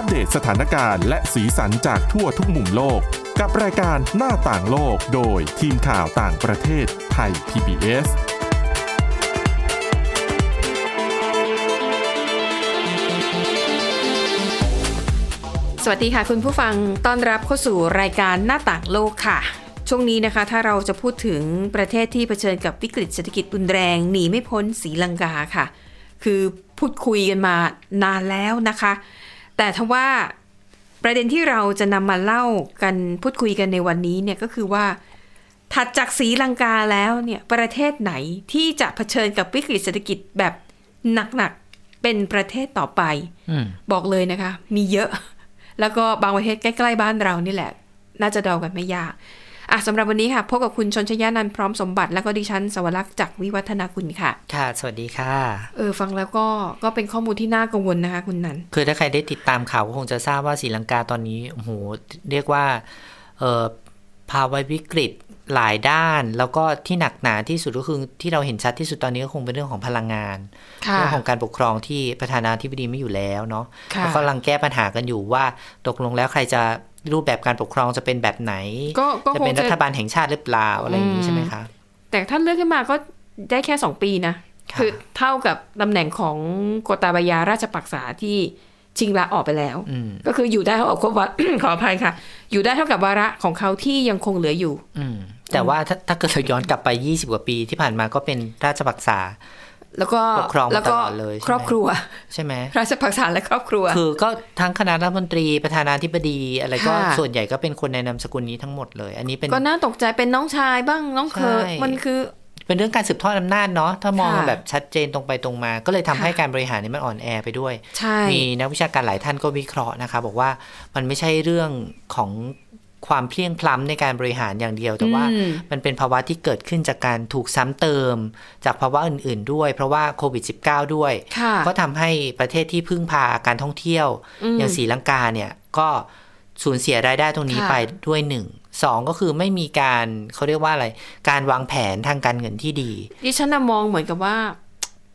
อัปเดตสถานการณ์และสีสันจากทั่วทุกมุมโลก กับรายการหน้าต่างโลกโดยทีมข่าวต่างประเทศไทย PBS สวัสดีค่ะคุณผู้ฟังต้อนรับเข้าสู่รายการหน้าต่างโลกค่ะ ช่วงนี้นะคะ ถ้าเราจะพูดถึงประเทศที่เผชิญกับวิกฤตเศรษฐกิจรุนแรงหนีไม่พ้นศรีลังกาค่ะ คือพูดคุยกันมานานแล้วนะคะ แต่ทว่าประเด็นที่เราจะนำมาเล่ากันพูดคุยกันในวันนี้เนี่ยก็คือว่า ถัดจากสีลังกาแล้วเนี่ยประเทศไหนที่จะเผชิญกับวิกฤตเศรษฐกิจแบบหนักๆเป็นประเทศต่อไปอบอกเลยนะคะ มีเยอะ แล้วก็บางประเทศใกล้ ๆ บ้านเรานี่แหละ น่าจะเดากันไม่ยาก อะสำหรับวันนี้ค่ะ พบกับคุณชนชยานันท์พร้อมสมบัติ แล้วก็ดิฉันสวรักษ์จากวิวัฒนาคุณค่ะ ค่ะ สวัสดีค่ะ เออ ฟังแล้วก็ก็เป็นข้อมูลที่น่ากังวลนะคะ คุณนันท์คือถ้าใครได้ติดตามข่าวก็คงจะทราบว่าศรีลังกาตอนนี้โอ้โหเรียกว่าเอ่อภาวะวิกฤตหลายด้าน แล้วก็ที่หนักหนาที่สุดก็คือที่เราเห็นชัดที่สุดตอนนี้ก็คงเป็นเรื่องของพลังงานค่ะเรื่องของการปกครองที่ประธานาธิบดีไม่อยู่แล้วเนาะค่ะแล้วก็กำลังแก้ปัญหากันอยู่ว่าตกลงแล้วใครจะ รูปแบบการปกครองจะเป็นแบบไหนก็ก็จะคงเป็นจะรัฐบาลแห่งชาติหรือเปล่าอะไรอย่างนี้ใช่ไหมคะ แต่ท่านเลือกขึ้นมาก็ได้แค่สองปีนะค่ะคือเท่ากับตำแหน่งของโกตาบายาราชปักษาที่ชิงลาออกไปแล้วอืมก็คืออยู่ได้เท่ากับครบวาขออภัยค่ะ อยู่ได้เท่ากับวาระของเขาที่ยังคงเหลืออยู่ อืมแต่ว่าถ้าถ้าเกิดเราย้อนกลับไป20กว่าปีที่ผ่านมาก็เป็นราชปักษา แล้วก็ปกครองมาแล้วก็ตลอดเลยใช่ไหมครอบครัว ใช่ไหมราชปักษาและครอบครัว คือก็ทั้งคณะรัฐมนตรีประธานาธิบดีอะไรก็ค่ะส่วนใหญ่ก็เป็นคนในนามสกุลนี้ทั้งหมดเลย อันนี้เป็นก็น่าตกใจเป็นน้องชายบ้างน้องเคยใช่มันคือเป็นเรื่องการสืบทอดอำนาจเนาะถ้ามองค่ะแบบชัดเจนตรงไปตรงมา ก็เลยทำให้ค่ะการบริหารนี้มันอ่อนแอไปด้วยใช่มีนักวิชาการหลายท่านก็วิเคราะห์นะคะ บอกว่ามันไม่ใช่เรื่องของ ความเพลียงพล้ำในการบริหารอย่างเดียว แต่ว่าอืมมันเป็นภาวะที่เกิดขึ้นจากการถูกซ้ำเติม จากภาวะอื่น ๆ ด้วย เพราะว่าโควิด -19 ด้วยค่ะก็ทำให้ประเทศที่พึ่งพาการท่องเที่ยวอืมอย่างศรีลังกาเนี่ยก็สูญเสียรายได้ตรงนี้ค่ะไปด้วยหนึ่งสองก็คือไม่มีการเขาเรียกว่าอะไร การวางแผนทางการเงินที่ดี ดิฉันน่ะมองเหมือนกับว่า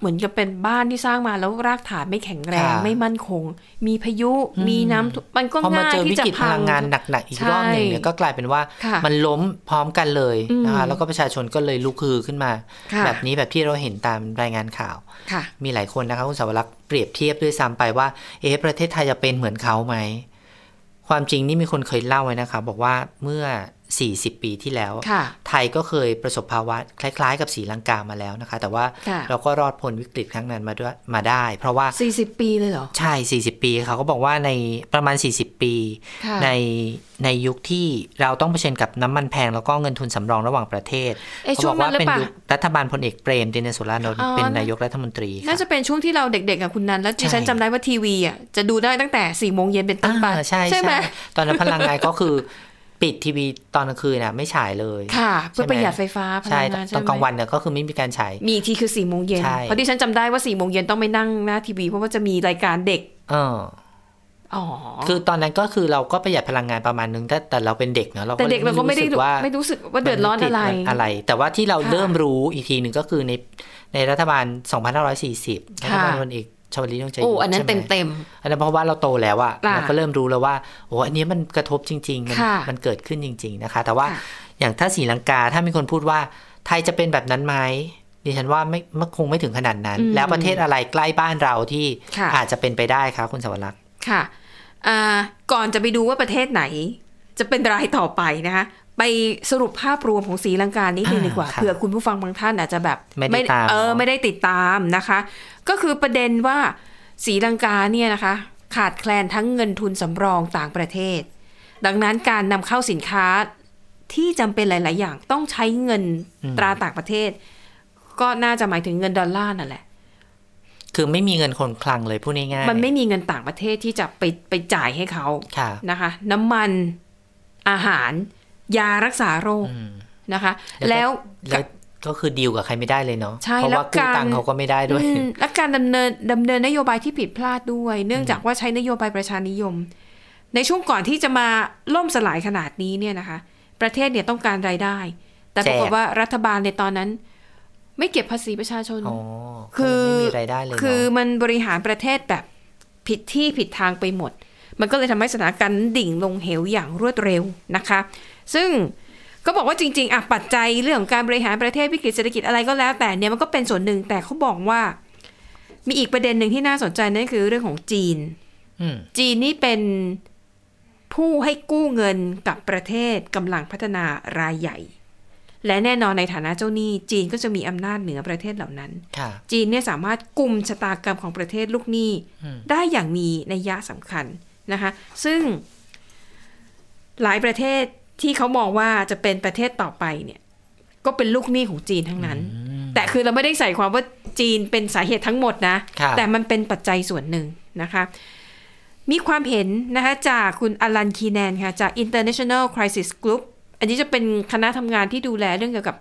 เหมือนกับเป็นบ้านที่สร้างมาแล้วรากฐานไม่แข็งแรงค่ะไม่มั่นคง มีพายุมีน้ำท่วมมันก็พอมาง่ายเจอวิที่จะกฤตพพังลังงานหนักๆอีกใช่รอบหนึ่งเนี่ยก็กลายเป็นว่าค่ะมันล้มพร้อมกันเลยนะคะอืมแล้วก็ประชาชนก็เลยลุกฮือขึ้นมาค่ะแบบนี้แบบที่เราเห็นตามรายงานข่าวค่ะมีหลายคนนะคะคุณสาวรักษ์เปรียบเทียบด้วยซ้ำไปว่า เอ๊ะประเทศไทยจะเป็นเหมือนเขาไหมความจริงนี่มีคนเคยเล่าไว้นะคะบอกว่าเมื่อ 40 ปีที่แล้วค่ะไทยก็เคยประสบภาวะคล้ายๆ กับศรีลังกามาแล้วนะคะ แต่ว่าค่ะเราก็รอดพ้นวิกฤตครั้งนั้นมาด้วยมาได้ เพราะว่า 40 ปีเลยเหรอ ใช่ 40 ปีเขาก็บอกว่าในประมาณ 40 ปีค่ะในในยุคที่เราต้องเผชิญกับน้ำมันแพง แล้วก็เงินทุนสำรองระหว่างประเทศเอ๊ะเขาช่บวองกนั้ว่านหรือเป็นเปล่ายุครัฐบาลพลเอกเปรมตินสุรานนท์อ๋อเป็นนายกรัฐมนตรีค่ะน่าจะเป็นช่วงที่เราเด็กๆกับคุณนันแล้วดิฉันใช่จำได้ว่าทีวีอะจะดูได้ตั้งแต่4ี่โมงเย็นเป็นต้นไปอ่าใช่ใช่ไหมตอนนั้นพลังงานก็คือ ปิดทีวีตอนกลางคืนน่ะไม่ฉายเลย ค่ะ เพื่อใช่ไหมประหยัดไฟฟ้าพใช่ลังงานตใช่อนไหกลางมวันเนี่ยก็คือไม่มีการฉายมีอีกทีคือ4ี่โมงเย็นใช่เพราะดิฉันจำได้ว่า4ี่โมงเย็นต้องไปนั่งหน้าทีวีเพราะว่าจะมีรายการเด็กเอออ๋อคือตอนนั้นก็คือเราก็ประหยัดพลังงานประมาณนึงแต่แต่เราเป็นเด็กเนาะเราแต่เด็กเราก็ไม่ได้สึว่าไม่รู้สึกว่าเดือดร้อนอะไรมันวิกฤตอะไร แต่ว่าที่เราค่ะเริ่มรู้อีกทีหนึ่งก็คือในในรัฐบาล 2540รัฐบาลค่ะพลเอก ชวลิตยงใจโอ้ยุทธอันนั้นใช่ไหเต็มเต็มอันนั้นเพราะว่าเราโตแล้วอะค่ะเราก็เริ่มรู้แล้วว่าโอ้อันนี้มันกระทบจริง ๆ มันค่ะมันเกิดขึ้นจริง ๆนะคะ แต่ว่าค่ะอย่างถ้าศรีลังกาถ้ามีคนพูดว่าไทยจะเป็นแบบนั้นไหมดิฉันว่าไม่ไม่คงไม่ถึงขนาดนั้นอืมแล้วประเทศอะไรใกล้บ้านเราที่ค่ะอาจจะเป็นไปได้ครับคุณสวรักษ์ค่ะอ่าก่อนจะไปดูว่าประเทศไหน จะเป็นรายต่อไปนะคะ ไปสรุปภาพรวมของศรีลังกานิดนึงอ่าดีกว่าค่ะเผื่อคุณผู้ฟังบางท่านอาจจะแบบไม่ได้ตามเออเนอะไม่ได้ติดตามนะคะ ก็คือประเด็นว่าศรีลังกาเนี่ยนะคะ ขาดแคลนทั้งเงินทุนสำรองต่างประเทศ ดังนั้นการนำเข้าสินค้าที่จำเป็นหลาย ๆ อย่างต้องใช้เงินตราต่างประเทศ ก็น่าจะหมายถึงเงินดอลลาร์นั่นแหละคือไม่มีเงินคนคลังเลยพูดง่ายๆมันไม่มีเงินต่างประเทศที่จะไปไปจ่ายให้เขาค่ะนะคะ น้ำมันอาหาร ยารักษาโรคอืมนะคะ แล้แล้ววแล้วก็คือดีลกับใครไม่ได้เลยเนาะใช่เพราะแล้วว่ากู้การตังค์เขาก็ไม่ได้ด้วยอืมและการดำเนินดำเนินนโยบายที่ผิดพลาดด้วย เนื่องจากว่าใช้นโยบายประชานิยม ในช่วงก่อนที่จะมาล่มสลายขนาดนี้เนี่ยนะคะ ประเทศเนี่ยต้องการรายได้ แต่ปรากฏแจกว่ารัฐบาลในตอนนั้น ไม่เก็บภาษีประชาชนอ๋อคือก็เลยไม่มีรายได้เลยเนาะคือมันบริหารประเทศแบบผิดที่ผิดทางไปหมด มันก็เลยทำให้สถานการณ์นั้นดิ่งลงเหวอย่างรวดเร็วนะคะ ซึ่งก็บอกว่าจริงๆอะปัจจัยเรื่องของการบริหารประเทศวิกฤตเศรษฐกิจอะไรก็แล้วแต่เนี่ยมันก็เป็นส่วนหนึ่งแต่เขาบอกว่า มีอีกประเด็นหนึ่งที่น่าสนใจนั่นคือเรื่องของจีนอืมจีนนี่เป็นผู้ให้กู้เงินกับประเทศกำลังพัฒนารายใหญ่ และแน่นอนในฐานะเจ้าหนี้ จีนก็จะมีอำนาจเหนือประเทศเหล่านั้นค่ะจีนเนี่ยสามารถกลุ่มชะตากรรมของประเทศลูกหนี้อืมได้อย่างมีนัยยะสำคัญนะคะ ซึ่งหลายประเทศ ที่เขามองว่าจะเป็นประเทศต่อไปเนี่ย ก็เป็นลูกหนี้ของจีนทั้งนั้น แต่คือเราไม่ได้ใส่ความว่าจีนเป็นสาเหตุทั้งหมดนะค่ะแต่มันเป็นปัจจัยส่วนหนึ่งนะคะ มีความเห็นนะคะจากคุณอลันคีแนนค่ะ จาก International Crisis Group อันนี้จะเป็นคณะทำงานที่ดูแลเรื่องเกี่ยวกับ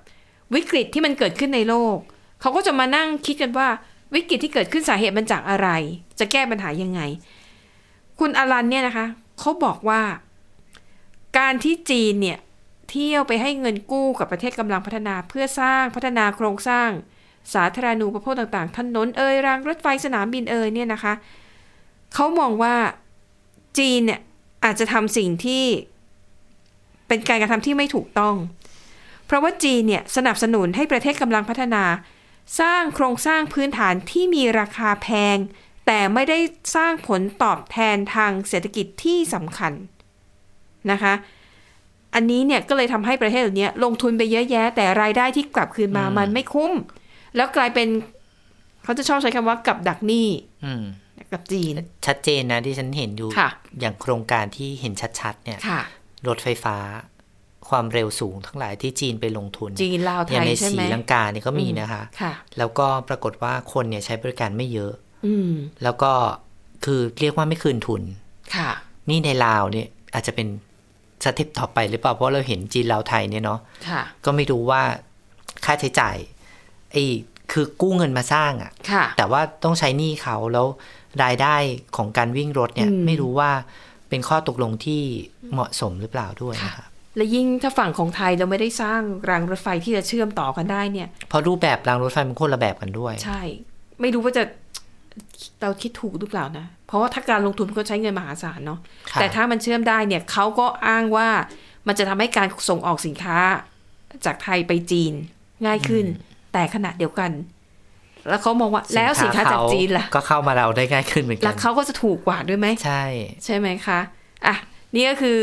วิกฤตที่มันเกิดขึ้นในโลก เขาก็จะมานั่งคิดกันว่าวิกฤตที่เกิดขึ้นสาเหตุมันจากอะไร จะแก้ปัญหายังไง คุณอลันเนี่ยนะคะเขาบอกว่า การที่จีนเนี่ยเที่ยวไปให้เงินกู้กับประเทศกำลังพัฒนาเพื่อสร้างพัฒนาโครงสร้าง สาธารณูปโภคต่างๆ ถนนเอ่ยรางรถไฟสนามบินเอ่ยเนี่ยนะคะเขามองว่าจีนเนี่ยอาจจะทำสิ่งที่เป็นการกระทำที่ไม่ถูกต้อง เพราะว่าจีนเนี่ยสนับสนุนให้ประเทศกำลังพัฒนา สร้างโครงสร้างพื้นฐานที่มีราคาแพง แต่ไม่ได้สร้างผลตอบแทนทางเศรษฐกิจที่สำคัญ นะคะ อันนี้เนี่ยก็เลยทำให้ประเทศเหล่านี้ลงทุนไปเยอะแยะ แต่รายได้ที่กลับคืนมามันไม่คุ้ม แล้วกลายเป็นเขาจะชอบใช้คำว่ากับดักหนี้อืมกับจีน ชัดเจนนะที่ฉันเห็นอยู่ค่ะอย่างโครงการที่เห็นชัดๆ เนี่ยค่ะรถไฟฟ้าความเร็วสูงทั้งหลายที่จีนไปลงทุนจีนลาวไทอย่างยในใช่ศไหมรีลังกาเนี่ยก็มีนะคะค่ะแล้วก็ปรากฏว่าคนเนี่ยใช้บริการไม่เยอะอืมแล้วก็คือเรียกว่าไม่คืนทุนค่ะ นี่ในลาวเนี่ยอาจจะเป็น สเต็ปต่อไปหรือเปล่าเพราะเราเห็นจีนลาวไทยเนี่ยเนาะค่ะก็ไม่รู้ว่าค่าใช้จ่ายไอ้คือกู้เงินมาสร้างอะค่ะ แต่ว่าต้องใช้หนี้เขาแล้วรายได้ของการวิ่งรถเนี่ยอืมไม่รู้ว่าเป็นข้อตกลงที่เหมาะสมหรือเปล่าด้วยนะครับและยิ่งถ้าฝั่งของไทยเราไม่ได้สร้างรางรถไฟที่จะเชื่อมต่อกันได้เนี่ย เพราะรูปแบบรางรถไฟมันคนละแบบกันด้วย ใช่ ไม่รู้ว่าจะ เราคิดถูกหรือเปล่านะ เพราะว่าถ้าการลงทุนมันก็ใช้เงินมหาศาลเนาะค่ะแต่ถ้ามันเชื่อมได้เนี่ยเขาก็อ้างว่ามันจะทำให้การส่งออกสินค้าจากไทยไปจีนง่ายขึ้น แต่ขณะเดียวกัน แล้วเขามองว่าแล้วสินค้าจากจีนล่ะ ก็เข้ามาเราได้ง่ายขึ้นเหมือนกัแล้วเขาก็จะถูกกว่าด้วยไหมใช่ ใช่ไหมคะอะนี่ก็คือ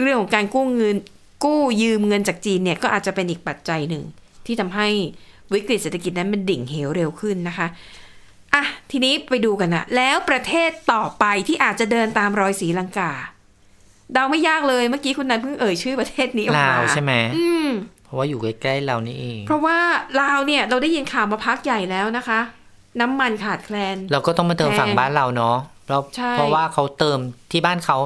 เรื่องของการกู้เงิน กู้ยืมเงินจากจีนเนี่ยก็อาจจะเป็นอีกปัจจัยหนึ่ง ที่ทำให้วิกฤตเศรษฐกิจนั้นมันดิ่งเหวเร็วขึ้นนะคะ อะทีนี้ไปดูกันนะแล้วประเทศต่อไปที่อาจจะเดินตามรอยศรีลังกาเดาไม่ยากเลยเมื่อกี้คุณนันเพิ่งเอ่ยชื่อประเทศนี้ออกลามาวใช่ไหมอืมเพราะว่าอยู่ใกล้ๆเรานี่เองเพราะว่าลาวเนี่ยเราได้ยินข่าวมาพักใหญ่แล้วนะคะ น้ำมันขาดแคลน เราก็ต้องมาเติมแพงฝั่งบ้านเราเนาะเพราะใช่เพราะว่าเขาเติมที่บ้านเขา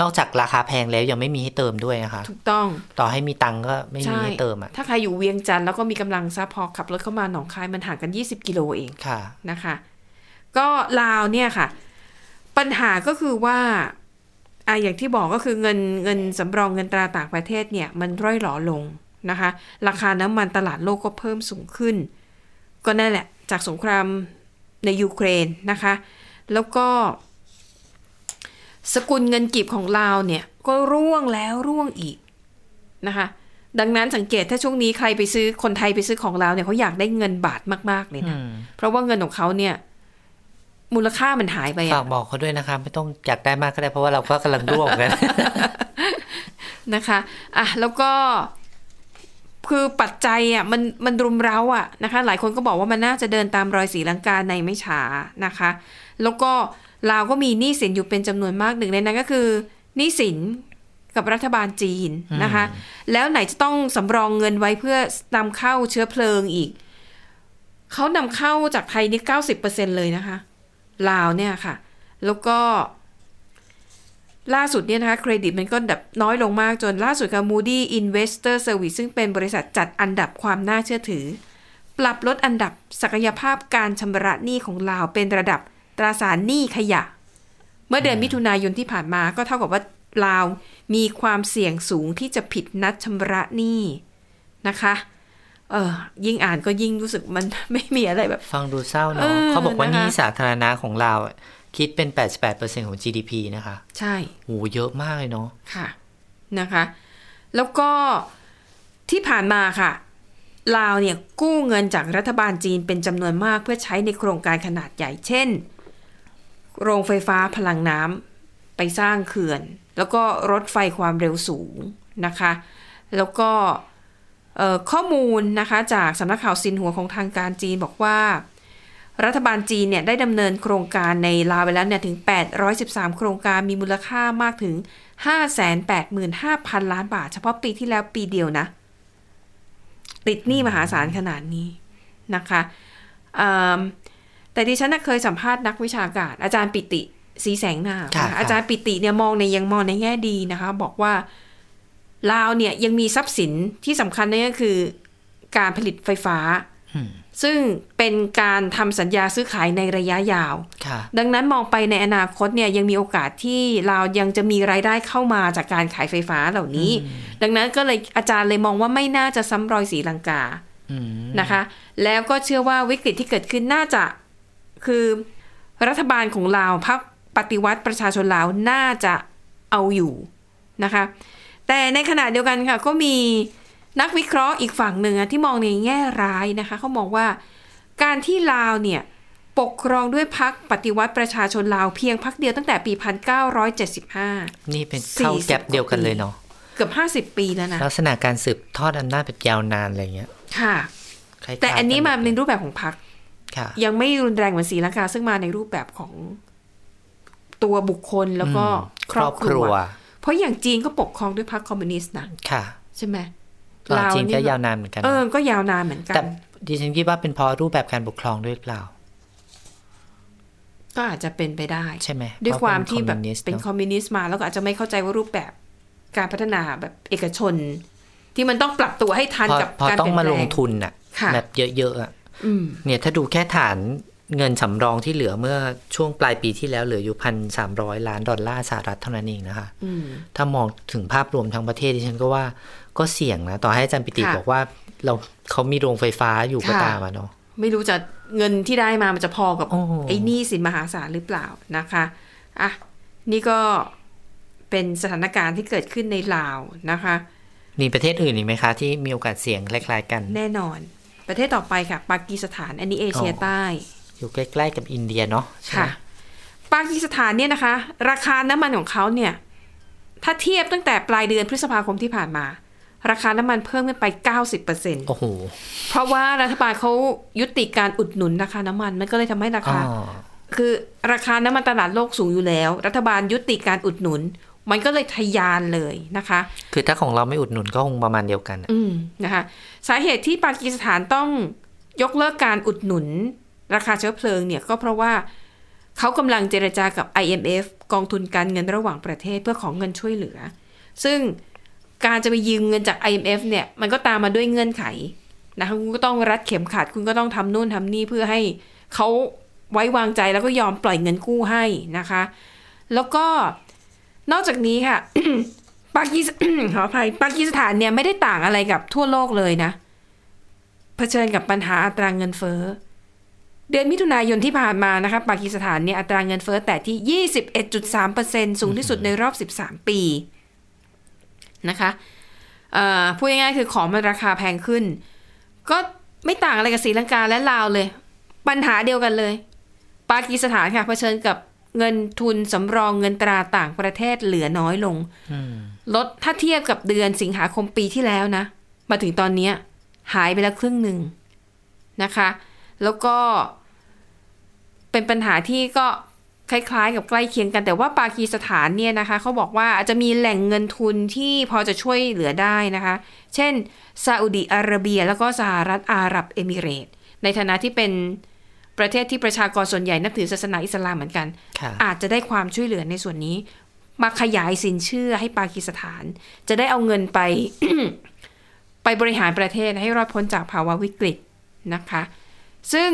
นอกจากราคาแพงแล้วยังไม่มีให้เติมด้วยนะคะถูกต้องต่อให้มีตังค์ก็ไม่มีให้เติมอะถ้าใครอยู่เวียงจันทร์แล้วก็มีกำลังทรัพย์พอขับรถเข้ามาหนองคายมันห่างกัน 20 กิโลเองค่ะนะคะ ก็ลาวเนี่ยค่ะ ปัญหาก็คือว่าอะอย่างที่บอกก็คือเงินเงินสำรองเงินตราต่างประเทศเนี่ย มันร่อยหลอลงนะคะ ราคาน้ำมันตลาดโลกก็เพิ่มสูงขึ้น ก็นั่นแหละ จากสงครามในยูเครนนะคะ แล้วก็ สกุลเงินกีบของลาวเนี่ย ก็ร่วงแล้วร่วงอีกนะคะ ดังนั้นสังเกตถ้าช่วงนี้ใครไปซื้อคนไทยไปซื้อของลาวเนี่ยเขาอยากได้เงินบาทมาก ๆ เลยนะอืมเพราะว่าเงินของเขาเนี่ย มูลค่ามันหายไปฝาอะกบอกเขาด้วยนะคะ ไม่ต้องอยากได้มากก็ได้เพราะว่าเราก็กำลังร่วงกันนะคะอะแล้วก็คือปัจจัยอะมันมันรุมเร้าอะนะคะ หลายคนก็บอกว่ามันน่าจะเดินตามรอยสีลังกาในไม่ช้านะคะ แล้วก็ลาวก็มีหนี้สินอยู่เป็นจำนวนมากหนึ่งในนั้นก็คือหนี้สินกับรัฐบาลจีนนะคะ แล้วไหนจะต้องสำรองเงินไว้เพื่อนำเข้าเชื้อเพลิงอีก เขานำเข้าจากไทยนี่เก้าสิบเปอร์เซ็นเลยนะคะ ลาวเนี่ยค่ะ แล้วก็ ล่าสุดเนี่ยนะคะเครดิตมันก็แบบน้อยลงมากจนล่าสุดกับ Moody Investor Service ซึ่งเป็นบริษัทจัดอันดับความน่าเชื่อถือ ปรับลดอันดับศักยภาพการชำระหนี้ของลาวเป็นระดับตราสารหนี้ขยะ เมื่อเดือนมิถุนายนที่ผ่านมาก็เท่ากับว่าลาวมีความเสี่ยงสูงที่จะผิดนัดชำระหนี้นะคะ เออยิ่งอ่านก็ยิ่งรู้สึกมันไม่มีอะไรแบบ ฟังดูเศร้าเอเนาะอเขาบอกว่านะคะหนี้สาธารณะของเราอะคิดเป็น 88%ของ GDP นะคะ ใช่โหเยอะมากเลยเนาะค่ะนะคะ แล้วก็ที่ผ่านมาค่ะลาวเนี่ยกู้เงินจากรัฐบาลจีนเป็นจำนวนมากเพื่อใช้ในโครงการขนาดใหญ่เช่น โรงไฟฟ้าพลังน้ำไปสร้างเขื่อน แล้วก็รถไฟความเร็วสูงนะคะ แล้วก็เอ่อ ข้อมูลนะคะจากสำนักข่าวซินหัวของทางการจีนบอกว่า รัฐบาลจีนเนี่ยได้ดำเนินโครงการในลาวไปแล้วเนี่ยถึง 813 โครงการมีมูลค่ามากถึง 585,000 ล้านบาท เฉพาะปีที่แล้วปีเดียวนะ ติดหนี้มหาศาลขนาดนี้นะคะอืมแต่ดิฉันน่ะเคยสัมภาษณ์นักวิชาการ อาจารย์ปิติสีแสงนาคค่ะนะคะอาจารย์ปิติเนี่ยมองในยังมองในแง่ดีนะคะ บอกว่า ลาวเนี่ยยังมีทรัพย์สินที่สำคัญนั่นก็คือ การผลิตไฟฟ้า ซึ่งเป็นการทำสัญญาซื้อขายในระยะยาวค่ะดังนั้นมองไปในอนาคตเนี่ยยังมีโอกาสที่เราวยังจะมีรายได้เข้ามาจากการขายไฟฟ้าเหล่านี้ ดังนั้นก็เลยอาจารย์เลยมองว่าไม่น่าจะซ้ำรอยศรีลังกาอืมนะคะ แล้วก็เชื่อว่าวิกฤตที่เกิดขึ้นน่าจะคือรัฐบาลของลาวพรรคปฏิวัติประชาชนลาวน่าจะเอาอยู่นะคะ แต่ในขณะเดียวกันค่ะ ก็มีนักวิเคราะห์อีกฝั่งหนึ่งอะที่มองในแง่ร้ายนะคะเขามองว่าการที่ลาวเนี่ยปกครองด้วยพรรคปฏิวัติประชาชนลาวเพียงพรรคเดียวตั้งแต่ปี 1975 นี่เป็นเข้า40แก๊ปเดียวกันเลยเนาะเกือบ 50 ปีแล้วนะ ลักษณะการสืบทอดอำนาจแบบยาวนานอะไรเงี้ย ค่ะคล้ายๆแต่อันนี้มากัในรูปแบบของพรรคค่ะยังไม่รุนแรงเหมือนศรีลังกาซึ่งมาในรูปแบบของตัวบุคคลแล้วก็อืมครอบครัวครอบครัว เพราะอย่างจีนก็ปกครองด้วยพรรคคอมมิวนิสต์นะค่ะใช่ไหมลาวจีนก็นี่ยาวนานเหมือนกัน เออ ก็ยาวนานเหมือนกัแต่นดิฉันคิดว่าเป็นเพราะรูปแบบการปกครองด้วยหรือเปล่า ก็อาจจะเป็นไปได้ ใช่ไหมด้วยความเพระที่แบบคอมมิวนิสต์เป็นเนอะคอมมิวนิสต์มาแล้วก็อาจจะไม่เข้าใจว่ารูปแบบการพัฒนาแบบเอกชน ที่มันต้องปรับตัวให้ทันพอกับพอการต้อเปลี่งยนมาแปลลงงทุนน่ะค่ะแบบเยอะๆอะอืมเนี่ยถ้าดูแค่ฐาน เงินสำรองที่เหลือเมื่อช่วงปลายปีที่แล้วเหลืออยู่พันสามร้อยล้านดอลลาร์สหรัฐเท่านั้นเองนะคะอืมถ้ามองถึงภาพรวมทั้งประเทศดิฉันก็ว่าก็เสี่ยงนะ ต่อให้อาจารย์ปิติค่ะบอกว่า เราเขามีโรงไฟฟ้าอยู่ก็ค่ะตามอะเนาะไม่รู้จะเงินที่ได้มามันจะพอกับโอ้โหไอ้หนี้สินมหาศาลหรือเปล่านะคะอะนี่ก็เป็นสถานการณ์ที่เกิดขึ้นในลาวนะคะ มีประเทศอื่นอีกไหมคะ ที่มีโอกาสเสี่ยงคล้ายๆกัน แน่นอน ประเทศต่อไปค่ะ ปากีสถานอันนี้เอเชียอ๋อใต้ อยู่ใกล้ๆกับอินเดียเนาะใช่ไหมค่ะ ปากีสถานเนี่ยนะคะ ราคาน้ำมันของเขาเนี่ย ถ้าเทียบตั้งแต่ปลายเดือนพฤษภาคมที่ผ่านมา ราคาน้ำมันเพิ่มขึ้นไป 90%โอ้โห เพราะว่ารัฐบาลเขายุติการอุดหนุนราคาน้ำมันมันก็เลยทำให้ราอ๋อคา คือราคาน้ำมันตลาดโลกสูงอยู่แล้ว รัฐบาลยุติการอุดหนุนมันก็เลยทะยานเลยนะคะ คือถ้าของเราไม่อุดหนุนก็คงประมาณเดียวกันอะอืมนะคะ สาเหตุที่ปากีสถานต้องยกเลิกการอุดหนุน ราคาเชื้อเพลิงเนี่ยก็เพราะว่าเขากำลังเจรจากับ IMF กองทุนการเงินระหว่างประเทศเพื่อของเงินช่วยเหลือ ซึ่งการจะไปยืมเงินจาก IMF เนี่ยมันก็ตามมาด้วยเงื่อนไขนะคะคุณก็ต้องรัดเข็มขัดคุณก็ต้องทำนู่นทำนี่เพื่อให้เขาไว้วางใจแล้วก็ยอมปล่อยเงินกู้ให้นะคะ แล้วก็นอกจากนี้ค่ะปากีสขออภัยปากีสถานเนี่ยไม่ได้ต่างอะไรกับทั่วโลกเลยนะเผชิญกับปัญหาอัตราเงินเฟ้อ เดือนมิถุนายนที่ผ่านมานะคะปากีสถานเนี่ยอัตราเงินเฟ้อแต่ที่ 21.3%สูงที่สุดในรอบ 13 ปีนะคะเอ่อพูดง่ายๆคือของมันราคาแพงขึ้น ก็ไม่ต่างอะไรกับศรีลังกาและลาวเลย ปัญหาเดียวกันเลย ปากีสถานค่ะเผชิญกับเงินทุนสำรองเงินตราต่างประเทศเหลือน้อยลงลดถ้าเทียบกับเดือนสิงหาคมปีที่แล้วนะ มาถึงตอนเนี้ยหายไปแล้วครึ่งหนึ่งนะคะ แล้วก็ เป็นปัญหาที่ก็คล้ายๆ กับใกล้เคียงกันแต่ว่าปากีสถานเนี่ยนะคะเขาบอกว่าอาจจะมีแหล่งเงินทุนที่พอจะช่วยเหลือได้นะคะ เช่นซาอุดีอาระเบีย แล้วก็สหรัฐอาหรับเอมิเรตส์ในฐานะที่เป็นประเทศที่ประชากรส่วนใหญ่นับถือศาสนาอิสลามเหมือนกันค่ะอาจจะได้ความช่วยเหลือในส่วนนี้ มาขยายสินเชื่อให้ปากีสถาน จะได้เอาเงินไป ไปบริหารประเทศให้รอดพ้นจากภาวะวิกฤตนะคะ ซึ่ง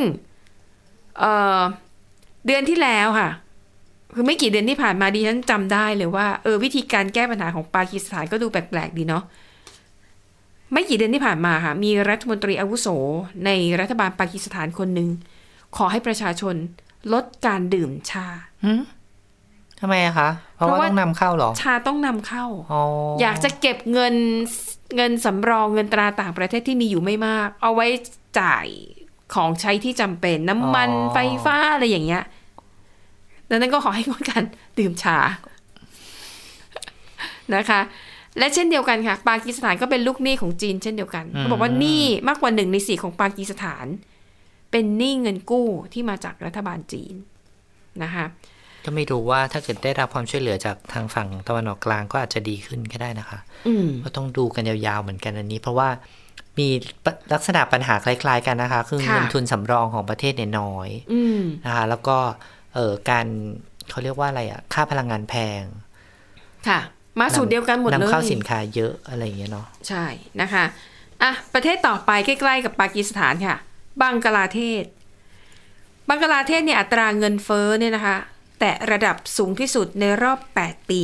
เอ่อ เดือนที่แล้วค่ะ คือไม่กี่เดือนที่ผ่านมาดิฉันจำได้เลยว่าเออวิธีการแก้ปัญหาของปากีสถานก็ดูแปลกๆดีเนาะไม่กี่เดือนที่ผ่านมาค่ะ มีรัฐมนตรีอาวุโส ในรัฐบาลปากีสถานคนหนึ่งขอให้ประชาชนลดการดื่มชาทำไมอะคะ เพราะเพว่าราะว่าต้องนำเข้าเหรอ ชาต้องนำเข้าอ๋ออยากจะเก็บเงินเงินสำรองเงินตราต่างประเทศที่มีอยู่ไม่มาก เอาไว้จ่ายของใช้ที่จำเป็นน้ำมันไฟฟ้าอะไรอย่างเงี้ย ดังนั้นก็ขอให้งดการดื่มชานะคะ และเช่นเดียวกันค่ะ ปากีสถานก็เป็นลูกหนี้ของจีนเช่นเดียวกันเขาบอกว่าหนี้มากกว่าหนึ่งในสี่ของปากีสถาน เป็นหนี้เงินกู้ที่มาจากรัฐบาลจีนนะคะก็ไม่รู้ว่าถ้าเกิดได้รับความช่วยเหลือจากทางฝั่งตะวันออกกลางก็อาจจะดีขึ้นก็ได้นะคะอืมก็ต้องดูกันยาวๆเหมือนกันอันนี้ เพราะว่ามีลักษณะปัญหาคล้าย ๆ กันนะคะ คือค่ะเงินทุนสำรองของประเทศเนี่ยน้อยอืมนะคะ แล้วก็ เออการเขาเรียกว่าอะไรอะค่าพลังงานแพง ค่ะ มาสูตรเดียวกันหมดเลยนำเข้าสินค้าเยอะอะไรอย่างเงี้ยเนาะใช่นะคะอะประเทศต่อไปใกล้ๆกับปากีสถานค่ะ บังกลาเทศ บังกลาเทศเนี่ยอัตราเงินเฟ้อเนี่ยนะคะ แต่ระดับสูงที่สุดในรอบ 8 ปี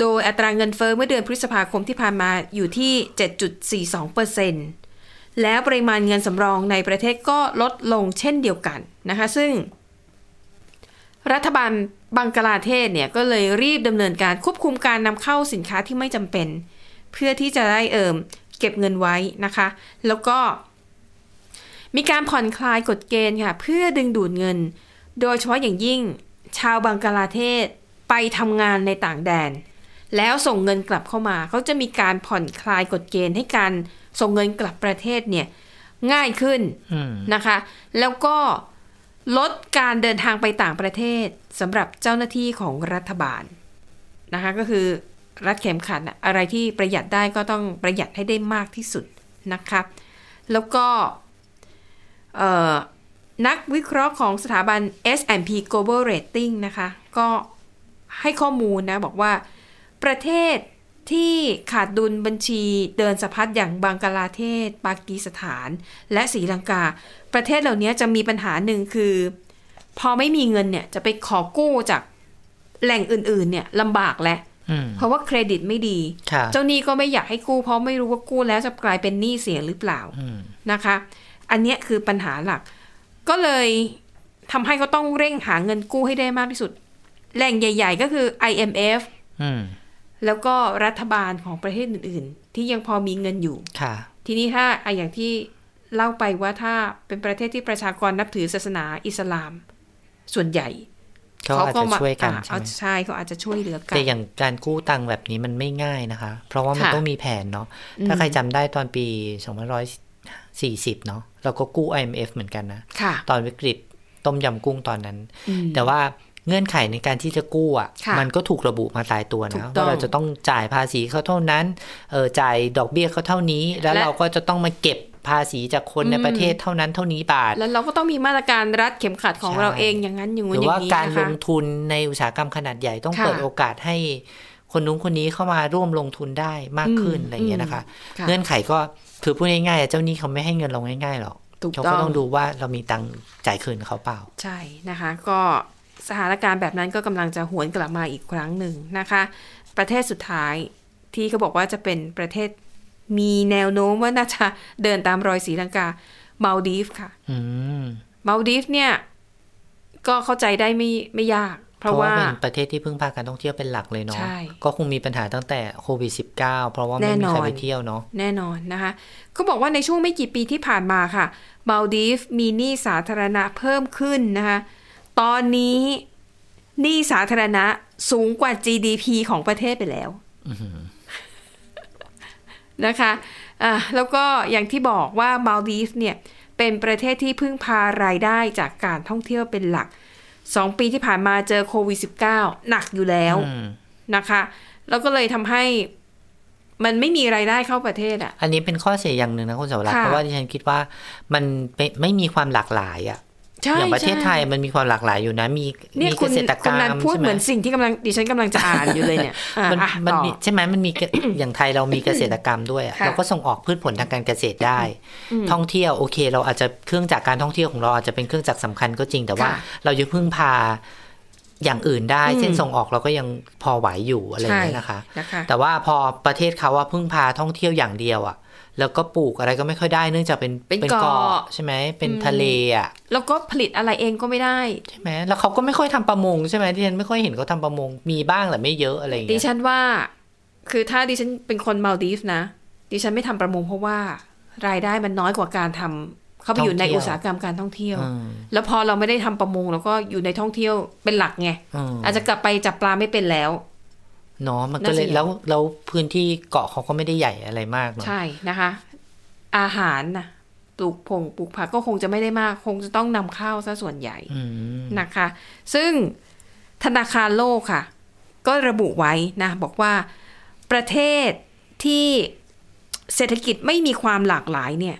โดยอัตราเงินเฟ้อเมื่อเดือนพฤษภาคมที่ผ่านมาอยู่ที่ 7.42%แล้วปริมาณเงินสำรองในประเทศก็ลดลงเช่นเดียวกันนะคะ ซึ่ง รัฐบาลบังกลาเทศเนี่ยก็เลยรีบดำเนินการควบคุมการนำเข้าสินค้าที่ไม่จำเป็น เพื่อที่จะได้เอิมเก็บเงินไว้นะคะ แล้วก็ มีการผ่อนคลายกฎเกณฑ์ค่ะ เพื่อดึงดูดเงิน โดยเฉพาะอย่างยิ่งชาวบังกลาเทศไปทำงานในต่างแดน แล้วส่งเงินกลับเข้ามาเขาจะมีการผ่อนคลายกฎเกณฑ์ให้การส่งเงินกลับประเทศเนี่ยง่ายขึ้นนะคะ แล้วก็ ลดการเดินทางไปต่างประเทศสำหรับเจ้าหน้าที่ของรัฐบาลนะคะก็คือรัดเข็มขัดอะไรที่ประหยัดได้ก็ต้องประหยัดให้ได้มากที่สุดนะคะแล้วก็นักวิเคราะห์ของสถาบัน S&P Global Rating นะคะก็ให้ข้อมูลนะบอกว่าประเทศที่ขาดดุลบัญชีเดินสะพัดอย่างบังกลาเทศ ปากีสถาน และศรีลังกา ประเทศเหล่านี้จะมีปัญหาหนึ่งคือ พอไม่มีเงินเนี่ย จะไปขอกู้จากแหล่งอื่น ๆ เนี่ยลำบากแหละอืมเพราะว่าเครดิตไม่ดีค่ะเจ้าหนี้ก็ไม่อยากให้กู้เพราะไม่รู้ว่ากู้แล้วจะกลายเป็นหนี้เสียหรือเปล่าอืมนะคะ อันเนี้ยคือปัญหาหลัก ก็เลยทำให้เขาต้องเร่งหาเงินกู้ให้ได้มากที่สุด แหล่งใหญ่ ๆ ก็คือ IMF อืมแล้วก็รัฐบาลของประเทศอื่น ๆ ที่ยังพอมีเงินอยู่ค่ะทีนี้ถ้าอะอย่างที่ เล่าไปว่าถ้าเป็นประเทศที่ประชากรนับถือศาสนาอิสลาม ส่วนใหญ่เขาอาจจะช่วยกันอะใช่เอาไหมใช่เขาอาจจะช่วยเหลือกัแต่อย่างการกู้ตังค์แบบนี้มันไม่ง่ายนะคะ เพราะว่ามันค่ะต้องมีแผนเนาะถ้าใครจำได้ตอนปี2540เนาะเราก็กู้ IMF เหมือนกันนะค่ะตอนวิกฤตต้มยำกุ้งตอนนั้นอืมแต่ว่าเงื่อนไขในการที่จะกู้อะค่ะมันก็ถูกระบุมาตายตัวถูนะกต้องว่าเราจะต้องจ่ายภาษีเขาเท่านั้นเออจ่ายดอกเบี้ยเขาเท่านี้ แล้วและเราก็จะต้องมาเก็บ ภาษีจากคนในอืมประเทศเท่านั้นเท่านี้บาท แล้วเราก็ต้องมีมาตรการรัดเข็มขัดของใช่เราเองอย่างนั้นอย่างหงู้นรืออย่าว่างนี้การนะลคะงทุนในอุตสาหกรรมขนาดใหญ่ต้องค่ะเปิดโอกาสให้คนนู้นคนนี้เข้ามาร่วมลงทุนได้มากขึ้นอืมอะไรอย่างเงี้ยนะคะค่ะเงื่อนไขก็คือพูดง่ายๆอะเจ้าหนี้เขาไม่ให้เงินเราง่ายๆหรอกถูกเขาต้ก็องต้องดูว่าเรามีตังค์จ่ายคืนเขาเปล่า ใช่นะคะ ก็สถานการณ์แบบนั้นก็กำลังจะหวนกลับมาอีกครั้งหนึ่งนะคะ ประเทศสุดท้ายที่เขาบอกว่าจะเป็นประเทศ มีแนวโน้มว่าน่าจะเดินตามรอยศรีลังกามาลดีฟค่ะอืมมาลดีฟเนี่ย ก็เข้าใจได้ไม่ไม่ยาก เพเพราะราะว่าว่าเป็นประเทศที่พึ่งพาการท่องเที่ยวเป็นหลักเลยเนาะใช่ก็คงมีปัญหาตั้งแต่โควิด -19 เพราะว่าไม่แน่มีนอนใครไปเที่ยวเนาะแน่นอนนะคะเขาบอกว่าในช่วงไม่กี่ปีที่ผ่านมาค่ะมาลดีฟมีหนี้สาธารณะเพิ่มขึ้นนะคะตอนนี้หนี้สาธารณะสูงกว่า GDP ของประเทศไปแล้ว นะคะอะแล้วก็อย่างที่บอกว่ามาลดีฟเนี่ยเป็นประเทศที่พึ่งพารายได้จากการท่องเที่ยวเป็นหลักสองปีที่ผ่านมาเจอโควิด -19 หนักอยู่แล้วอืมนะคะ แล้วก็เลยทำให้มันไม่มีรายได้เข้าประเทศอะ อันนี้เป็นข้อเสียอย่างหนึ่งนะคุณสาวรักษ์ค่ะเพราะว่าดิฉันคิดว่ามันเป็นไม่มีความหลากหลายอะใช่ อย่างประเทศไทยใช่มันมีความหลากหลายอยู่นะ มีเนี่ยมีคุเกณษตรกคุรณรนันมพูดใช่เหไหมมือนสิ่งที่กำลังดิฉันกำลังจะอ่านอยู่เลยเนี่ยอะมันอะมันต่อมีใช่ไหมมันมีเกอย่างไทยเรามีเกษตรกรรมด้วยอะค่ะเราก็ส่งออกพืชผลทางการเกษตรได้ ท่องเที่ยวโอเค เราอาจจะเครื่องจักรการท่องเที่ยวของเราอาจจะเป็นเครื่องจักรสำคัญก็จริงแต่ว่าค่ะเราจะพึ่งพา อย่างอื่นได้อืมเช่นส่งออกเราก็ยังพอไหวอยู่อะไรอย่างเงี้ยนะคะนะคะ แต่ว่าพอประเทศเขาว่าพึ่งพาท่องเที่ยวอย่างเดียวอะ่ะแล้วก็ปลูกอะไรก็ไม่ค่อยได้เนื่องจากเป็นเป็นเกาะใช่ไหมเป็นอืมทะเลอะ่ะแล้วก็ผลิตอะไรเองก็ไม่ได้ใช่ไหมแล้วเขาก็ไม่ค่อยทำประมงใช่ไหมที่ฉันไม่ค่อยเห็นเขาทำประมงมีบ้างแต่ไม่เยอะอะไรอย่างดิเงี้ยฉันว่า คือถ้าดิฉันเป็นคนมาลดีฟนะดิฉันไม่ทำประมงเพราะว่ารายได้มันน้อยกว่าการทำ เข้าไปอยู่ในอุตสาหกรรมการท่องเที่ยวอืมแล้วพอเราไม่ได้ทำประมงเราก็อยู่ในท่องเที่ยวเป็นหลักไงอืมอาจจะกลับไปจับปลาไม่เป็นแล้วเนาะมันก็เลยน่าจะแล้วแล้วพื้นที่เกาะเขาก็ไม่ได้ใหญ่อะไรมากเนาะใช่นะคะ อาหารนะปลูกผงปลูกผักก็คงจะไม่ได้มาก คงจะต้องนำเข้าซะส่วนใหญ่อืมนะคะ ซึ่งธนาคารโลกค่ะ ก็ระบุไว้นะ บอกว่าประเทศที่เศรษฐกิจไม่มีความหลากหลายเนี่ย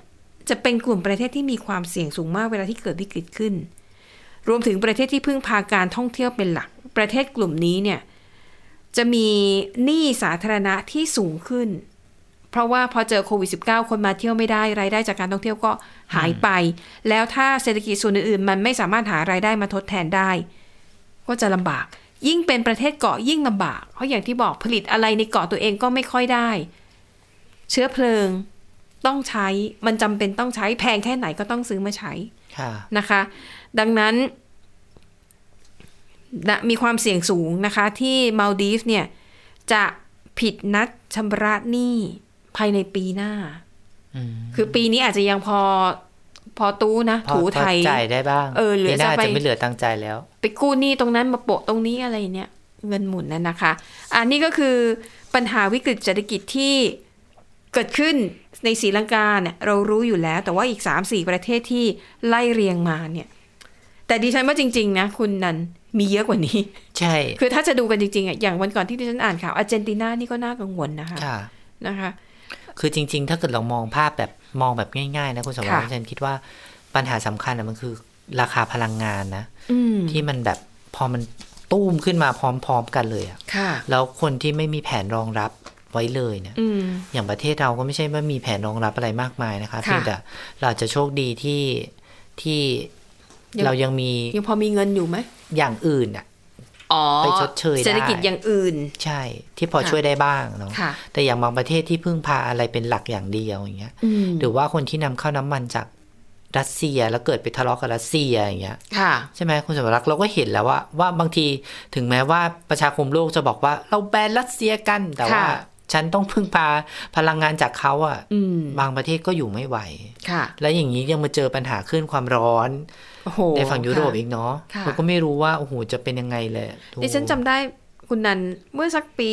จะเป็นกลุ่มประเทศที่มีความเสี่ยงสูงมากเวลาที่เกิดวิกฤตขึ้น รวมถึงประเทศที่พึ่งพาการท่องเที่ยวเป็นหลัก ประเทศกลุ่มนี้เนี่ยจะมีหนี้สาธารณะที่สูงขึ้น เพราะว่าพอเจอโควิด -19 คนมาเที่ยวไม่ได้ รายได้จากการท่องเที่ยวก็หายไป แล้วถ้าเศรษฐกิจส่วนอื่นๆ มันไม่สามารถหารายได้มาทดแทนได้ ก็จะลำบาก ยิ่งเป็นประเทศเกาะยิ่งลำบาก เพราะอย่างที่บอกผลิตอะไรในเกาะตัวเองก็ไม่ค่อยได้ เชื้อเพลิง ต้องใช้ มันจำเป็นต้องใช้แพงแค่ไหนก็ต้องซื้อมาใช้ค่ะนะคะ ดังนั้นนะมีความเสี่ยงสูงนะคะ ที่มาลดีฟเนี่ย จะผิดนัดชำระหนี้ภายในปีหน้าอืมคือปีนี้อาจจะยังพอพอตู้นะพอถูไทยพอจ่ายได้บ้าง เออเหลือปีหน้าจะไปจะไม่เหลือตังค์จ่ายแล้ว ไปกู้หนี้ตรงนั้นมาโปะตรงนี้อะไรเนี่ย เงินหมุนนั่นนะคะ อันนี้ก็คือปัญหาวิกฤตเศรษฐกิจที่ เกิดขึ้นในศรีลังกาเนี่ยเรารู้อยู่แล้ว แต่ว่าอีก 3-4 ประเทศที่ไล่เรียงมาเนี่ย แต่ดิฉันว่าจริง ๆ นะ คุณนันมีเยอะกว่านี้ ใช่ คือถ้าจะดูกันจริงๆอะอย่างวันก่อนที่ดิฉันอ่านข่าวอาร์เจนตินานี่ก็น่ากังวลนะคะค่ะนะคะ คือจริง ๆ ถ้าเกิดเรามองภาพแบบมองแบบง่ายๆนะคุณสมบัค่ะติฉันคิดว่าปัญหาสำคัญอะมันคือราคาพลังงานนะอืมที่มันแบบพอมันตุ้มขึ้นมาพร้อม ๆ กันเลยอะค่ะ แล้วคนที่ไม่มีแผนรองรับ ไว้เลยเนี่ยอืมอย่างประเทศเราก็ไม่ใช่ว่ามีแผนรองรับอะไรมากมายนะคะค่ะเพียงแต่เราอาจจะโชคดีที่ที่ยังเรายังมียังพอมีเงินอยู่ไหมอย่างอื่นอะอ๋อไปชดเชยได้เศรษฐกิจอย่างอื่น ใช่ ที่พอค่ะช่วยได้บ้างเนาะค่ะแต่อย่างบางประเทศที่พึ่งพาอะไรเป็นหลักอย่างเดียวอย่างเงี้ยอืมหรือว่าคนที่นำเข้าน้ำมันจากรัสเซียแล้วเกิดไปทะเลาะกับรัสเซียอย่างเงี้ยค่ะใช่ไหมคุณสมรักษ์เราก็เห็นแล้วว่าว่าบางทีถึงแม้ว่าประชาคมโลกจะบอกว่าเราแบนรัสเซียกันแต่ว่าค่ะ ฉันต้องพึ่งพาพลังงานจากเขาอะอืมบางประเทศก็อยู่ไม่ไหวค่ะ แล้วอย่างนี้ยังมาเจอปัญหาคลื่นความร้อนโอ้โหในฝั่งยุโรปค่ะอีกเนาะค่ะเราก็ไม่รู้ว่าโอ้โหจะเป็นยังไงเลยดูดิฉันจำได้คุณนันเมื่อสักปี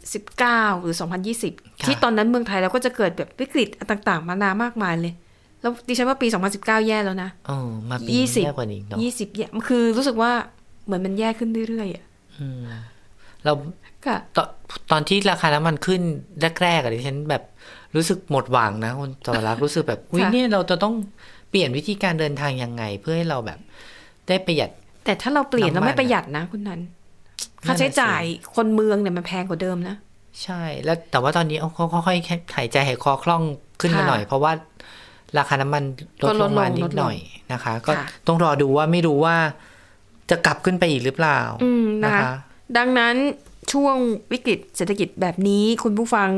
2019 หรือ 2020 ที่ตอนนั้นเมืองไทยเราก็จะเกิดแบบวิกฤตต่างๆ มานามากมายเลย แล้วดิฉันว่าปี 2019 แย่แล้วนะเออมาปียี่สิบแย่กว่านี้อีกเนาะ20แย่คือรู้สึกว่าเหมือนมันแย่ขึ้นเรื่อยๆอะอืม เราค่ะตอนตอนที่ราคาน้ำมันขึ้นแรกๆอะดิฉันแบบรู้สึกหมดหวังนะคุณสมรักษ์รู้สึกแบบอุ้ยค่ะเนี่ยเราจะต้องเปลี่ยนวิธีการเดินทางยังไง เพื่อให้เราแบบได้ประหยัด แต่ถ้าเราเปลี่ยนแล้วน้ำมันไม่ประหยัดนะคุณนันนั่นน่ะค่าใช้จ่ายคนเมืองเนี่ยมันแพงกว่าเดิมนะใช่ แล้วแต่ว่าตอนนี้เอาเขาค่อยๆหายใจหายคอคล่องขึ้นมาค่ะหน่อย เพราะว่าราคาน้ำมันลดก็ลลดงมาลงนิลดดลงหน่อยนะคะ ก็ค่ะต้องรอดูว่าไม่รู้ว่าจะกลับขึ้นไปอีกหรือเปล่าอืมนะนะคะคะ ดังนั้นช่วงวิกฤตเศรษฐกิจแบบนี้ คุณผู้ฟัง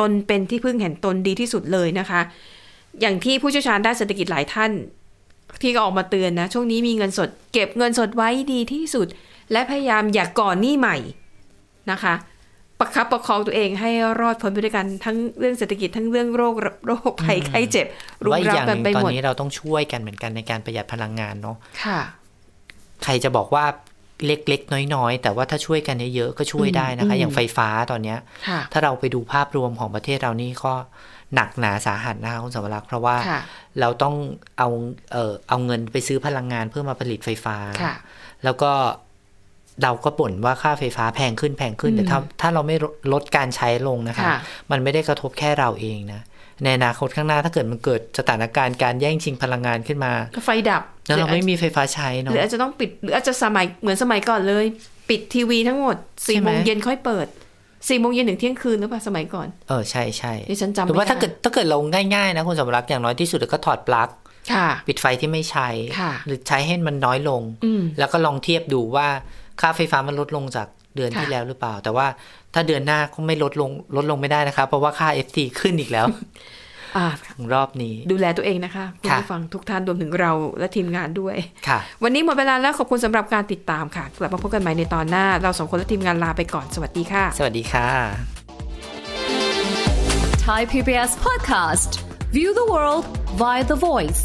ตนเป็นที่พึ่งแห่งตนดีที่สุดเลยนะคะ อย่างที่ผู้เชี่ยวชาญด้านเศรษฐกิจหลายท่าน ที่ก็ออกมาเตือนนะ ช่วงนี้มีเงินสด เก็บเงินสดไว้ดีที่สุด และพยายามอย่ากก่อนหนี้ใหม่นะคะประคับประคองตัวเองให้รอดพ้นไปด้วยกันทั้งเรื่องเศรษฐกิจทั้งเรื่องโรคโรคภัยไข้เจ็บรุมกรัอบย่างหกันนึ่งไปตอนนี้เราต้องช่วยกันเหมือนกันในการประหยัดพลังงานเนาะค่ะ ใครจะบอกว่า เล็กๆ น้อยๆ แต่ว่าถ้าช่วยกันเยอะๆก็ช่วยได้นะคะอืมอย่างไฟฟ้าตอนเนี้ยค่ะถ้าเราไปดูภาพรวมของประเทศเรานี่ก็หนักหนาสาหัสนะคะคุณสมรักษ์เพราะว่าค่ะเราต้องเอาเออเอาเงินไปซื้อพลังงานเพื่อมาผลิตไฟฟ้าค่ะแล้วก็เราก็บ่นว่าค่าไฟฟ้าแพงขึ้นแพงขึ้นอืมแต่ถ้าถ้าเราไม่ลดลดการใช้ลงนะคะค่ะมันไม่ได้กระทบแค่เราเองนะ ในอนาคตข้างหน้าถ้าเกิดมันเกิดสถานการณ์การแย่งชิงพลังงานขึ้นมา ก็ไฟดับ แล้วเราหออจไม่มีไฟฟ้าใช้หเนาะรืออาจจะต้องปิดหรืออาจจะสมัยเหมือนสมัยก่อนเลย ปิดทีวีทั้งหมดสี่ใช่ไหโมมงเย็นค่อยเปิดสี่โมงเย็นถึงเที่ยงคืนหรือเปล่าสมัยก่อน เออใช่ใช่ดิฉันจำหรือว่าไม่ถ้าได้เกิดถ้าเกิดเราง่ายๆนะคุณสมรักษ์อย่างน้อยที่สุดก็ถอดปลั๊กค่ะปิดไฟที่ไม่ใช้ค่ะหรือใช้ให้มันน้อยลงอืมแล้วก็ลองเทียบดูว่าค่าไฟฟ้ามันลดลงจาก เดือนค่ะที่แล้วหรือเปล่า แต่ว่าถ้าเดือนหน้าก็ไม่ลดลงลดลงไม่ได้นะครับเพราะว่าค่า FT ขึ้นอีกแล้วอ่าของรอบนี้ ดูแลตัวเองนะคะคุณค่ะผู้ฟังทุกท่านรวมถึงเราและทีมงานด้วยค่ะ วันนี้หมดเวลาแล้วขอบคุณสำหรับการติดตามค่ะ กลับมาพบกันใหม่ในตอนหน้า เราสองคนและทีมงานลาไปก่อนสวัสดีค่ะ สวัสดีค่ะ Thai PBS podcast. View the world via the voice.